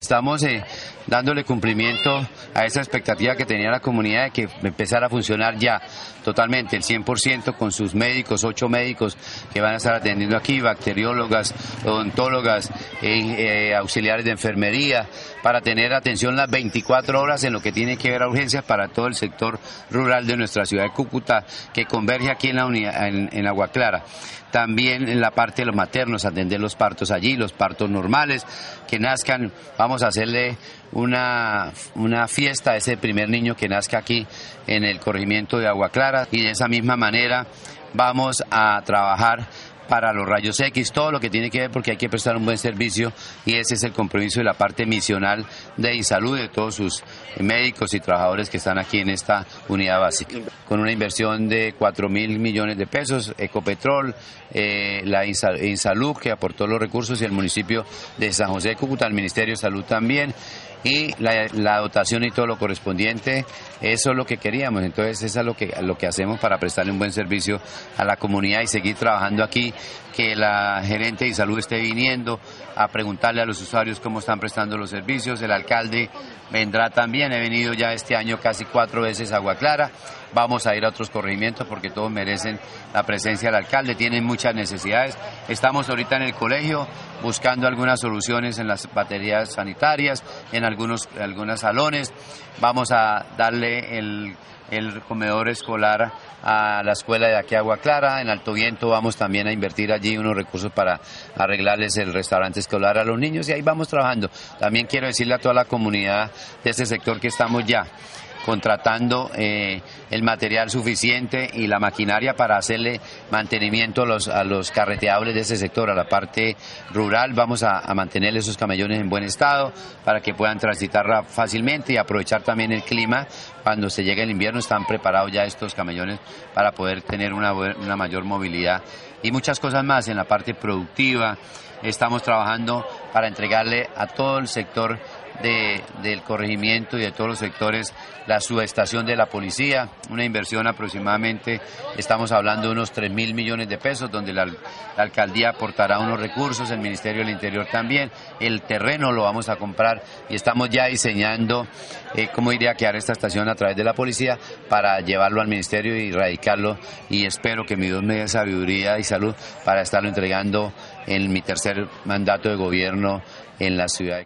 Estamos eh, dándole cumplimiento a esa expectativa que tenía la comunidad de que empezara a funcionar ya totalmente, el 100% con sus médicos, ocho médicos que van a estar atendiendo aquí, bacteriólogas, odontólogas, eh, auxiliares de enfermería, para tener atención las 24 horas en lo que tiene que ver a urgencias para todo el sector rural de nuestra ciudad de Cúcuta, que converge aquí en, la unidad, en, en Agua Clara. También en la parte de los maternos, atender los partos allí, los partos normales, que nazcan, vamos a hacerle una, una fiesta a ese primer niño que nazca aquí en el corregimiento de Agua Clara. Y de esa misma manera vamos a trabajar para los rayos X, todo lo que tiene que ver porque hay que prestar un buen servicio y ese es el compromiso de la parte misional de Insalud, de todos sus médicos y trabajadores que están aquí en esta unidad básica. Con una inversión de 4 mil millones de pesos, Ecopetrol, eh, la Insalud que aportó los recursos y el municipio de San José de Cúcuta, el Ministerio de Salud también y la, dotación y todo lo correspondiente, eso es lo que queríamos. Entonces, eso es lo que, lo que hacemos para prestarle un buen servicio a la comunidad y seguir trabajando aquí, que la gerente de salud esté viniendo a preguntarle a los usuarios cómo están prestando los servicios. El alcalde vendrá también, he venido ya este año casi cuatro veces a Agua Clara. Vamos a ir a otros corregimientos porque todos merecen la presencia del alcalde, tienen muchas necesidades. Estamos ahorita en el colegio buscando algunas soluciones en las baterías sanitarias, en algunos, algunos salones. Vamos a darle el, el comedor escolar a la escuela de aquí Agua Clara. En Alto Viento vamos también a invertir allí unos recursos para arreglarles el restaurante escolar a los niños y ahí vamos trabajando. También quiero decirle a toda la comunidad de este sector que estamos ya contratando eh, el material suficiente y la maquinaria para hacerle mantenimiento a los, a los carreteables de ese sector, a la parte rural. Vamos a, a mantener esos camellones en buen estado para que puedan transitar fácilmente y aprovechar también el clima. Cuando se llegue el invierno están preparados ya estos camellones para poder tener una, una mayor movilidad y muchas cosas más en la parte productiva. Estamos trabajando para entregarle a todo el sector de, del corregimiento y de todos los sectores la subestación de la policía, una inversión aproximadamente, estamos hablando de unos 3 mil millones de pesos, donde la, alcaldía aportará unos recursos, el Ministerio del Interior también, el terreno lo vamos a comprar y estamos ya diseñando eh, cómo iría a quedar esta estación a través de la policía para llevarlo al Ministerio y radicarlo y espero que mi Dios me dé sabiduría y salud para estarlo entregando en mi tercer mandato de gobierno en la ciudad.